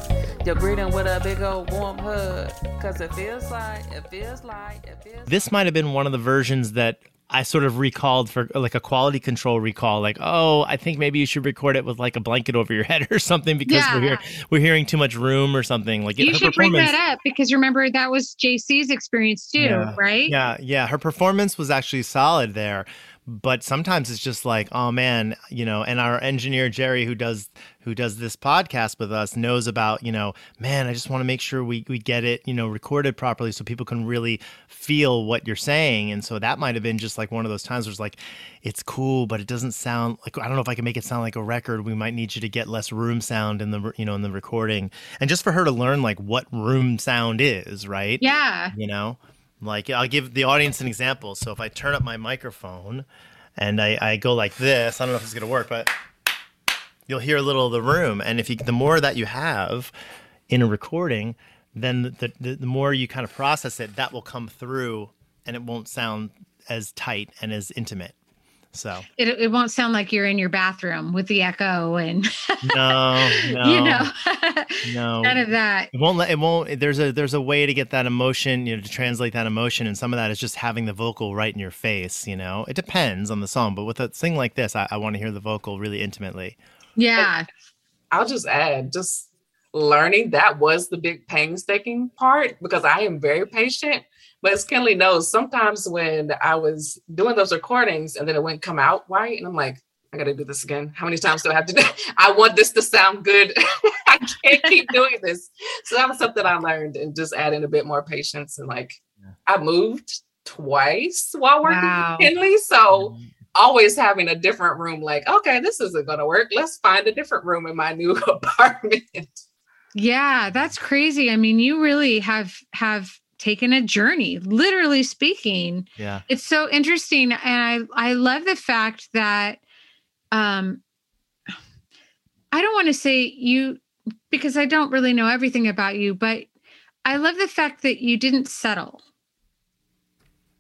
your greeting with a big old warm hug. Cause it feels like, it feels like, it feels This might have been one of the versions that I sort of recalled for like a quality control recall, like, oh, I think maybe you should record it with like a blanket over your head or something because we're Yeah. hear, we're hearing too much room or something. Like you should bring that up because remember that was jc's experience too Yeah. right Yeah, yeah. Her performance was actually solid there. But sometimes it's just like, oh man, you know, and our engineer Jerry who does who does this podcast with us knows about, you know, man, I just want to make sure we, we get it, you know, recorded properly so people can really feel what you're saying. And so that might have been just like one of those times where it's like, it's cool, but it doesn't sound like I don't know if I can make it sound like a record. We might need you to get less room sound in the you know in the recording. And just for her to learn like what room sound is, right? yeah you know like i'll give the audience an example so if i turn up my microphone and i, I go like this i don't know if it's going to work but you'll hear a little of the room and if you the more that you have in a recording then the, the, the more you kind of process it that will come through and it won't sound as tight and as intimate. So it, it won't sound like you're in your bathroom with the echo and no, no, you know, no, none of that. It won't let it won't. There's a there's a way to get that emotion, you know, to translate that emotion, and some of that is just having the vocal right in your face. You know, it depends on the song, but with a thing like this, I, I want to hear the vocal really intimately. Yeah, I'll just add, just learning that was the big painstaking part because I am very patient. But as Kenley knows, sometimes when I was doing those recordings and then it wouldn't come out right, and I'm like, I gotta do this again. How many times do I have to do? I want this to sound good. I can't keep doing this. So that was something I learned and just adding a bit more patience and like yeah. I moved twice while working wow. with Kenley. So mm-hmm. always having a different room, like, okay, this isn't gonna work. Let's find a different room in my new apartment. Yeah, that's crazy. I mean, you really have have taken a journey, literally speaking. Yeah. It's so interesting. And I, I love the fact that um I don't want to say you because I don't really know everything about you, but I love the fact that you didn't settle.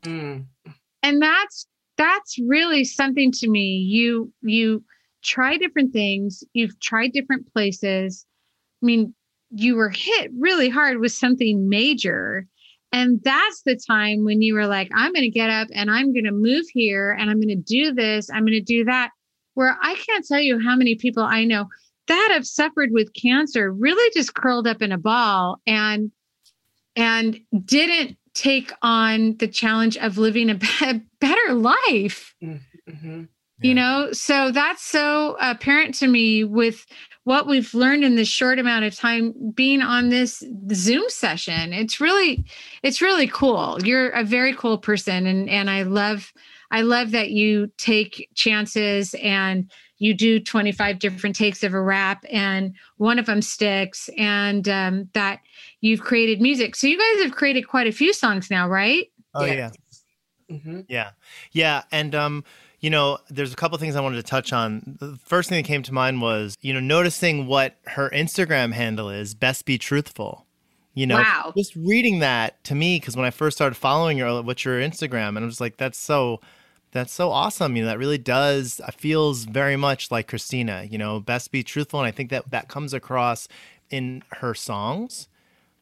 Mm. And that's that's really something to me. You you try different things, you've tried different places. I mean, you were hit really hard with something major and that's the time when you were like, I'm going to get up and I'm going to move here and I'm going to do this, I'm going to do that. Where I can't tell you how many people I know that have suffered with cancer really just curled up in a ball and and didn't take on the challenge of living a better life. Mm-hmm. Yeah. You know, so that's so apparent to me with what we've learned in this short amount of time being on this Zoom session. It's really it's really cool. You're a very cool person and and I love I love that you take chances and you do 25 different takes of a rap and one of them sticks and um, that you've created music. So you guys have created quite a few songs now, right? Oh yeah. Yeah. Mm-hmm. yeah. Yeah. And um you know, there's a couple things I wanted to touch on. The first thing that came to mind was, you know, noticing what her Instagram handle is, best be truthful. You know, wow. just reading that to me, because when I first started following your what's your Instagram? And I was like, that's so, that's so awesome. You know, that really does, uh, feels very much like Christina, you know, best be truthful. And I think that that comes across in her songs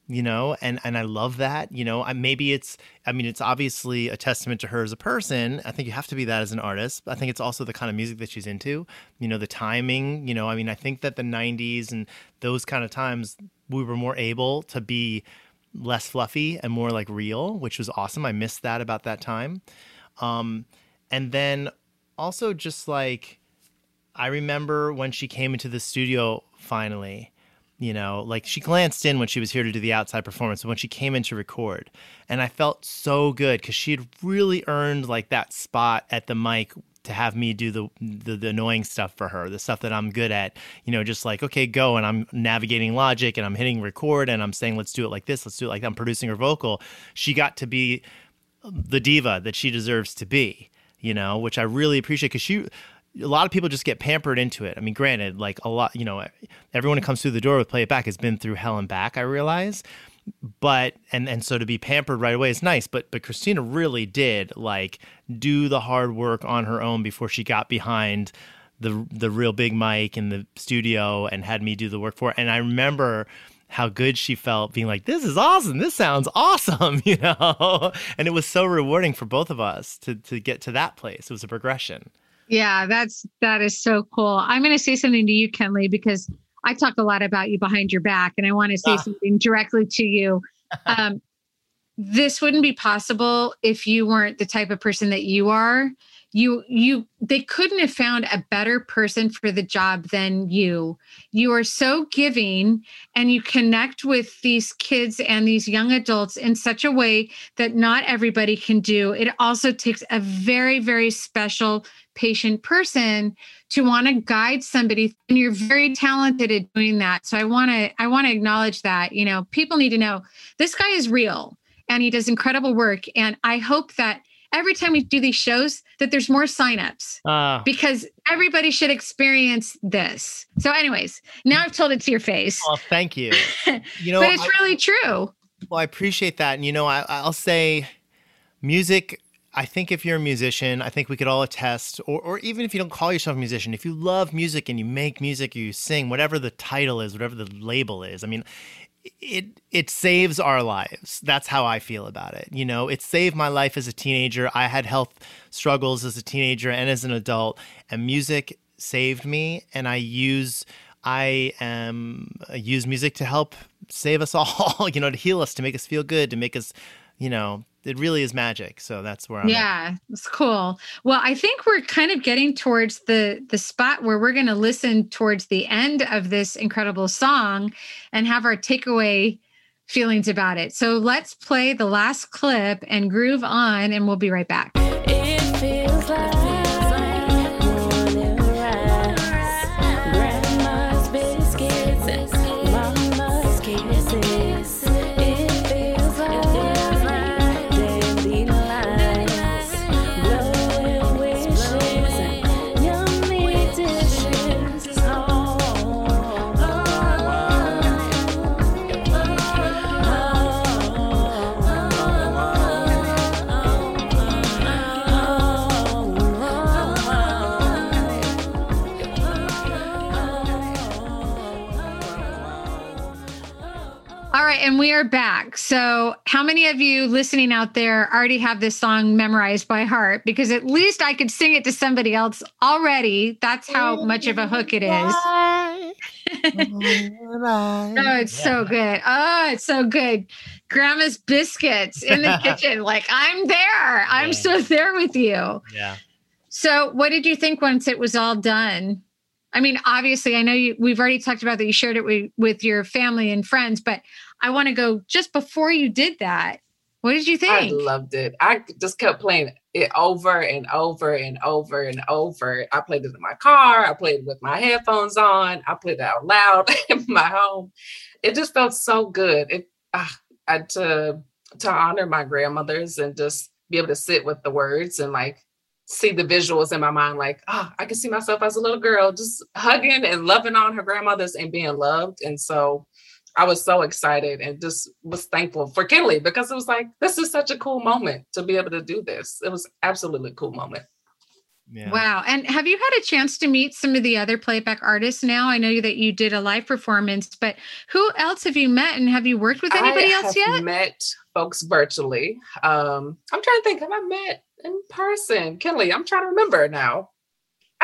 you know and and i love that you know I, maybe it's i mean it's obviously a testament to her as a person. I think you have to be that as an artist. I think it's also the kind of music that she's into you know the timing you know i mean i think that the 90s and those kind of times we were more able to be less fluffy and more like real which was awesome. I missed that about that time. Um and then also just like i remember when she came into the studio finally you know like she glanced in when she was here to do the outside performance when she came in to record and i felt so good because she had really earned like that spot at the mic to have me do the, the, the annoying stuff for her, the stuff that I'm good at. You know, just like okay, go, and I'm navigating logic, and I'm hitting record, and I'm saying let's do it like this, let's do it like that. I'm producing her vocal. She got to be the diva that she deserves to be. You know, which I really appreciate because she a lot of people just get pampered into it. I mean, granted, like a lot, you know, everyone who comes through the door with Play It Back has been through hell and back, I realize. But and and so to be pampered right away is nice, but but Christina really did like do the hard work on her own before she got behind the the real big mic in the studio and had me do the work for her. And I remember how good she felt being like this is awesome this sounds awesome you know and it was so rewarding for both of us to to get to that place it was a progression yeah, that's that is so cool. I'm going to say something to you, Kenley, because I talk a lot about you behind your back, and I want to say ah. something directly to you. Um, this wouldn't be possible if you weren't the type of person that you are you you they couldn't have found a better person for the job than you. You are so giving and you connect with these kids and these young adults in such a way that not everybody can do. It also takes a very very special patient person to want to guide somebody and you're very talented at doing that. So i want to i want to acknowledge that you know people need to know this guy is real and he does incredible work and i hope that every time we do these shows that there's more signups uh, because everybody should experience this. So, anyways, now I've told it to your face. Well, thank you. You know, but it's I, really true. Well, I appreciate that, and you know, I, I'll say, music. I think if you're a musician, I think we could all attest, or, or even if you don't call yourself a musician, if you love music and you make music, you sing, whatever the title is, whatever the label is, I mean, it it saves our lives. That's how I feel about it. You know, it saved my life as a teenager. I had health struggles as a teenager and as an adult, and music saved me. And I use I am I use music to help save us all. You know, to heal us, to make us feel good, to make us, you know, it really is magic. So that's where I'm Yeah, at. it's cool. Well, I think we're kind of getting towards the the spot where we're going to listen towards the end of this incredible song and have our takeaway feelings about it. So let's play the last clip and groove on and we'll be right back. And we are back. So, how many of you listening out there already have this song memorized by heart? Because at least I could sing it to somebody else already. That's how much of a hook it is. oh, it's so good. Oh, it's so good. Grandma's biscuits in the kitchen. Like, I'm there. I'm yeah. so there with you. Yeah. So, what did you think once it was all done? I mean, obviously, I know you. We've already talked about that. You shared it with, with your family and friends, but I want to go just before you did that. What did you think? I loved it. I just kept playing it over and over and over and over. I played it in my car. I played it with my headphones on. I played it out loud in my home. It just felt so good. It uh, I, to to honor my grandmothers and just be able to sit with the words and like see the visuals in my mind like oh i can see myself as a little girl just hugging and loving on her grandmothers and being loved and so I was so excited and just was thankful for Kenley because it was like, this is such a cool moment to be able to do this. It was absolutely cool moment. Yeah. Wow. And have you had a chance to meet some of the other playback artists now? I know that you did a live performance, but who else have you met and have you worked with anybody I else yet? I met folks virtually. Um, I'm trying to think, have I met in person? Kenley, I'm trying to remember now.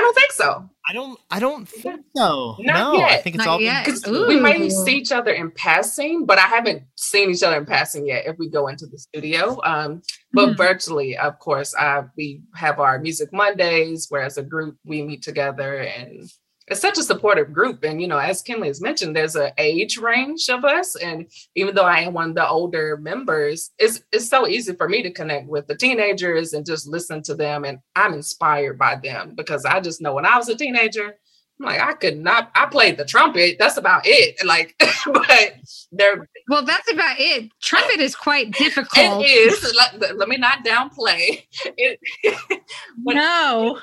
I don't think so. I don't. I don't think so. Not no, yet. I think it's Not all yet. we might see each other in passing, but I haven't seen each other in passing yet. If we go into the studio, um, but mm-hmm. virtually, of course, uh, we have our music Mondays, where as a group we meet together and it's such a supportive group. And, you know, as Kenley has mentioned, there's an age range of us. And even though I am one of the older members, it's, it's so easy for me to connect with the teenagers and just listen to them. And I'm inspired by them because I just know when I was a teenager, I'm like, I could not, I played the trumpet. That's about it. Like, but they're. Well, that's about it. Trumpet is quite difficult. It is. Let, let me not downplay it. no.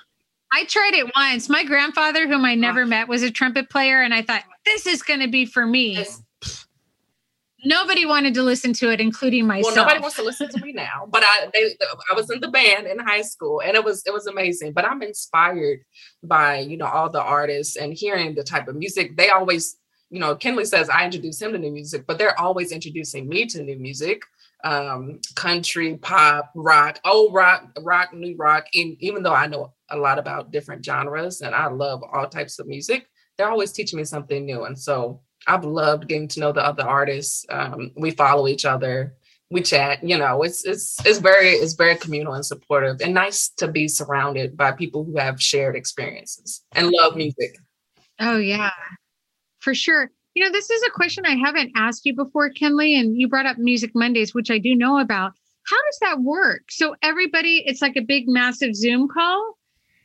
I tried it once. My grandfather, whom I never met, was a trumpet player, and I thought this is going to be for me. Nobody wanted to listen to it, including myself. Well, nobody wants to listen to me now, but I they, I was in the band in high school, and it was it was amazing. But I'm inspired by you know all the artists and hearing the type of music they always. You know, Kenley says I introduce him to new music, but they're always introducing me to new music um, country, pop, rock, old rock, rock, new rock. And even though I know a lot about different genres and I love all types of music, they're always teaching me something new. And so I've loved getting to know the other artists. Um, we follow each other, we chat. You know, it's it's it's very it's very communal and supportive, and nice to be surrounded by people who have shared experiences and love music. Oh yeah, for sure. You know, this is a question I haven't asked you before, Kenley, and you brought up Music Mondays, which I do know about. How does that work? So everybody, it's like a big, massive Zoom call.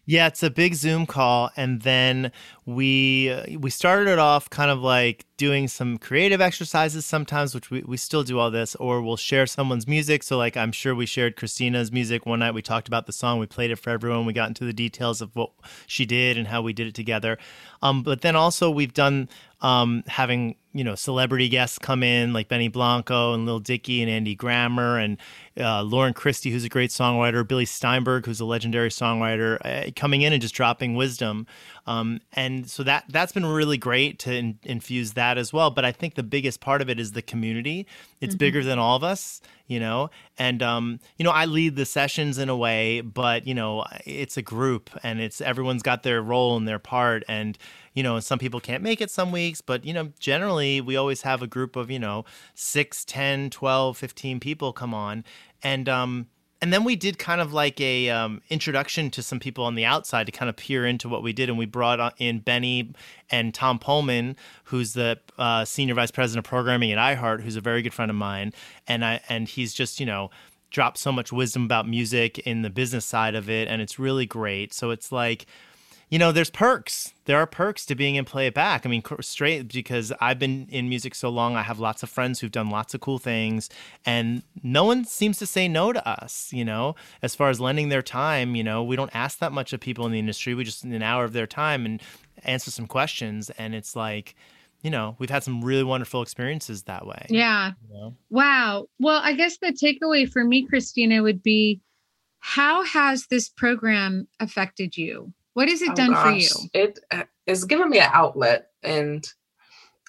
Yeah, it's a big Zoom call. And then we uh, we started it off kind of like doing some creative exercises sometimes which we, we still do all this or we'll share someone's music. So like i'm sure we shared christina's music. One night we talked about the song. We played it for everyone. We got into the details of what she did and how we did it together. Um, but then also we've done um, having you know celebrity guests come in like Benny Blanco and Lil Dicky and Andy Grammer and uh, Lauren Christy, who's a great songwriter, Billy Steinberg, who's a legendary songwriter, uh, coming in and just dropping wisdom. Um, and so that that's been really great to in, infuse that as well. But I think the biggest part of it is the community. It's mm-hmm. bigger than all of us, you know. And um, you know, I lead the sessions in a way, but you know, it's a group, and it's everyone's got their role and their part, and you know, some people can't make it some weeks, but, you know, generally we always have a group of, you know, 6, 10, 12, 15 people come on. And, um, and then we did kind of like a um, introduction to some people on the outside to kind of peer into what we did, and we brought in Benny and Tom Poleman, who's the uh, senior vice president of programming at iHeart, who's a very good friend of mine, and I and he's just you know dropped so much wisdom about music in the business side of it, and it's really great. So it's like you know, there's perks. There are perks to being in play it back. I mean, straight because I've been in music so long, I have lots of friends who've done lots of cool things, and no one seems to say no to us. You know, as far as lending their time, you know, we don't ask that much of people in the industry. We just an hour of their time and answer some questions, and it's like, you know, we've had some really wonderful experiences that way. Yeah. You know? Wow. Well, I guess the takeaway for me, Christina, would be how has this program affected you? What has it oh, done gosh. for you? It has uh, given me an outlet and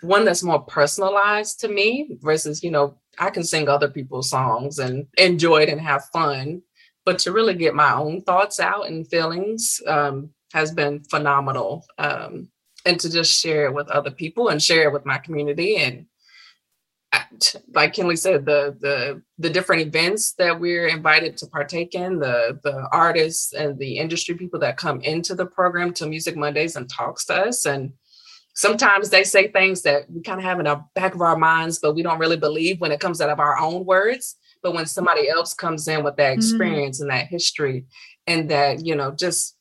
one that's more personalized to me versus, you know, I can sing other people's songs and enjoy it and have fun. But to really get my own thoughts out and feelings um, has been phenomenal. Um, and to just share it with other people and share it with my community and like Kenley said, the the the different events that we're invited to partake in, the the artists and the industry people that come into the program to Music Mondays and talks to us. And sometimes they say things that we kind of have in the back of our minds, but we don't really believe when it comes out of our own words. But when somebody else comes in with that mm-hmm. experience mm-hmm. and that history and that, you know, just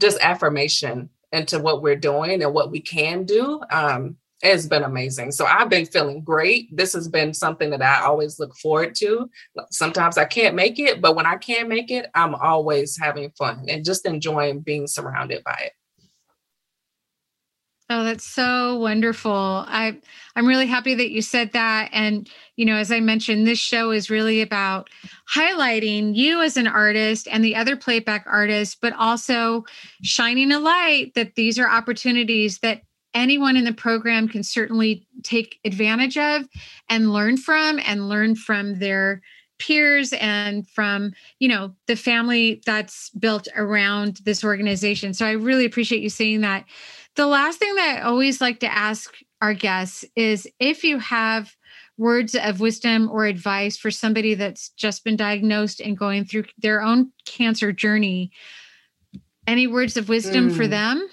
just affirmation into what we're doing and what we can do, um, it's been amazing. So I've been feeling great. This has been something that I always look forward to. Sometimes I can't make it, but when I can make it, I'm always having fun and just enjoying being surrounded by it. Oh, that's so wonderful. I I'm really happy that you said that and you know, as I mentioned, this show is really about highlighting you as an artist and the other playback artists, but also shining a light that these are opportunities that anyone in the program can certainly take advantage of and learn from and learn from their peers and from you know the family that's built around this organization. So i really appreciate you saying that. The last thing that i always like to ask our guests is if you have words of wisdom or advice for somebody that's just been diagnosed and going through their own cancer journey any words of wisdom mm. for them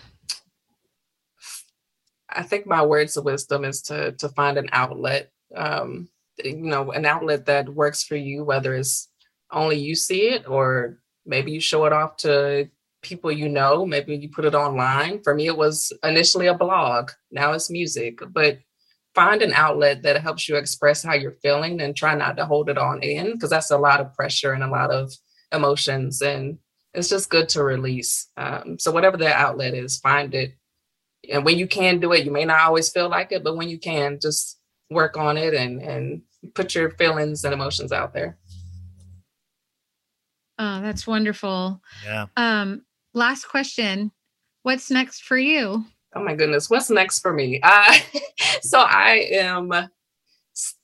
I think my words of wisdom is to to find an outlet, um, you know, an outlet that works for you, whether it's only you see it or maybe you show it off to people you know, maybe you put it online. For me, it was initially a blog. Now it's music, but find an outlet that helps you express how you're feeling and try not to hold it on in because that's a lot of pressure and a lot of emotions and it's just good to release um, so whatever that outlet is find it and when you can do it, you may not always feel like it, but when you can, just work on it and and put your feelings and emotions out there. Oh, that's wonderful. Yeah. Um, last question. What's next for you? Oh my goodness, what's next for me? Uh, so I am,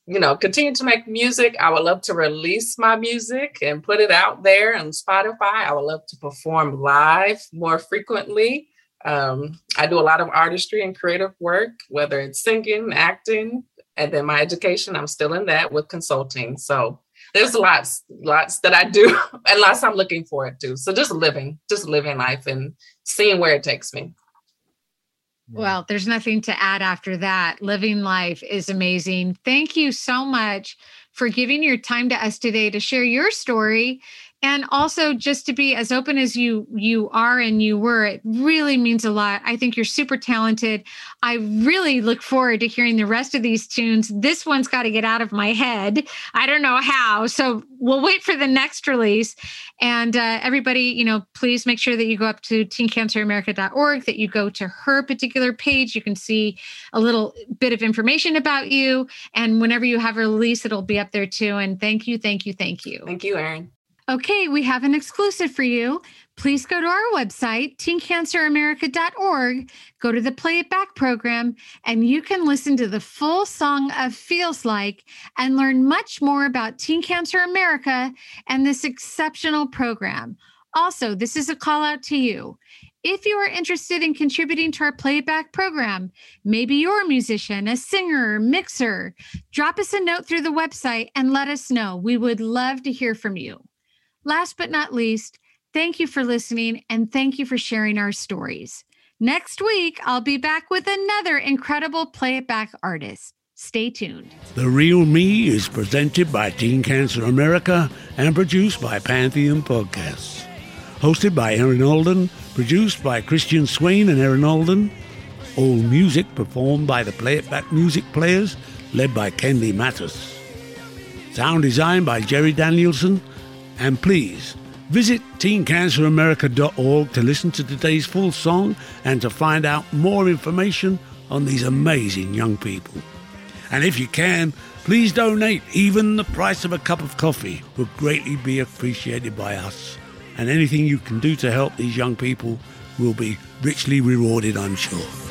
you know, continue to make music. I would love to release my music and put it out there on Spotify. I would love to perform live more frequently. Um, I do a lot of artistry and creative work, whether it's singing, acting, and then my education, I'm still in that with consulting. So there's lots, lots that I do, and lots I'm looking forward to. So just living, just living life and seeing where it takes me. Well, there's nothing to add after that. Living life is amazing. Thank you so much for giving your time to us today to share your story and also just to be as open as you you are and you were it really means a lot. I think you're super talented. I really look forward to hearing the rest of these tunes. This one's got to get out of my head. I don't know how. So we'll wait for the next release. And uh, everybody you know please make sure that you go up to teencanceramerica.org that you go to her particular page. You can see a little bit of information about you. And whenever you have a release it'll be up there too. And thank you thank you thank you. Thank you erin Okay, we have an exclusive for you. Please go to our website, teencanceramerica.org, go to the Play It Back program, and you can listen to the full song of Feels Like and learn much more about Teen Cancer America and this exceptional program. Also, this is a call out to you. If you are interested in contributing to our playback program, maybe you're a musician, a singer, mixer, drop us a note through the website and let us know. We would love to hear from you. Last but not least, thank you for listening and thank you for sharing our stories. Next week, I'll be back with another incredible Play It Back artist. Stay tuned. The Real Me is presented by Teen Cancer America and produced by Pantheon Podcasts. Hosted by Erin Alden, produced by Christian Swain and Erin Alden. All music performed by the Play It Back music players, led by Kenley Mattis. Sound design by Jerry Danielson and please visit teencanceramerica.org to listen to today's full song and to find out more information on these amazing young people. And if you can, please donate. Even the price of a cup of coffee would greatly be appreciated by us. And anything you can do to help these young people will be richly rewarded, I'm sure.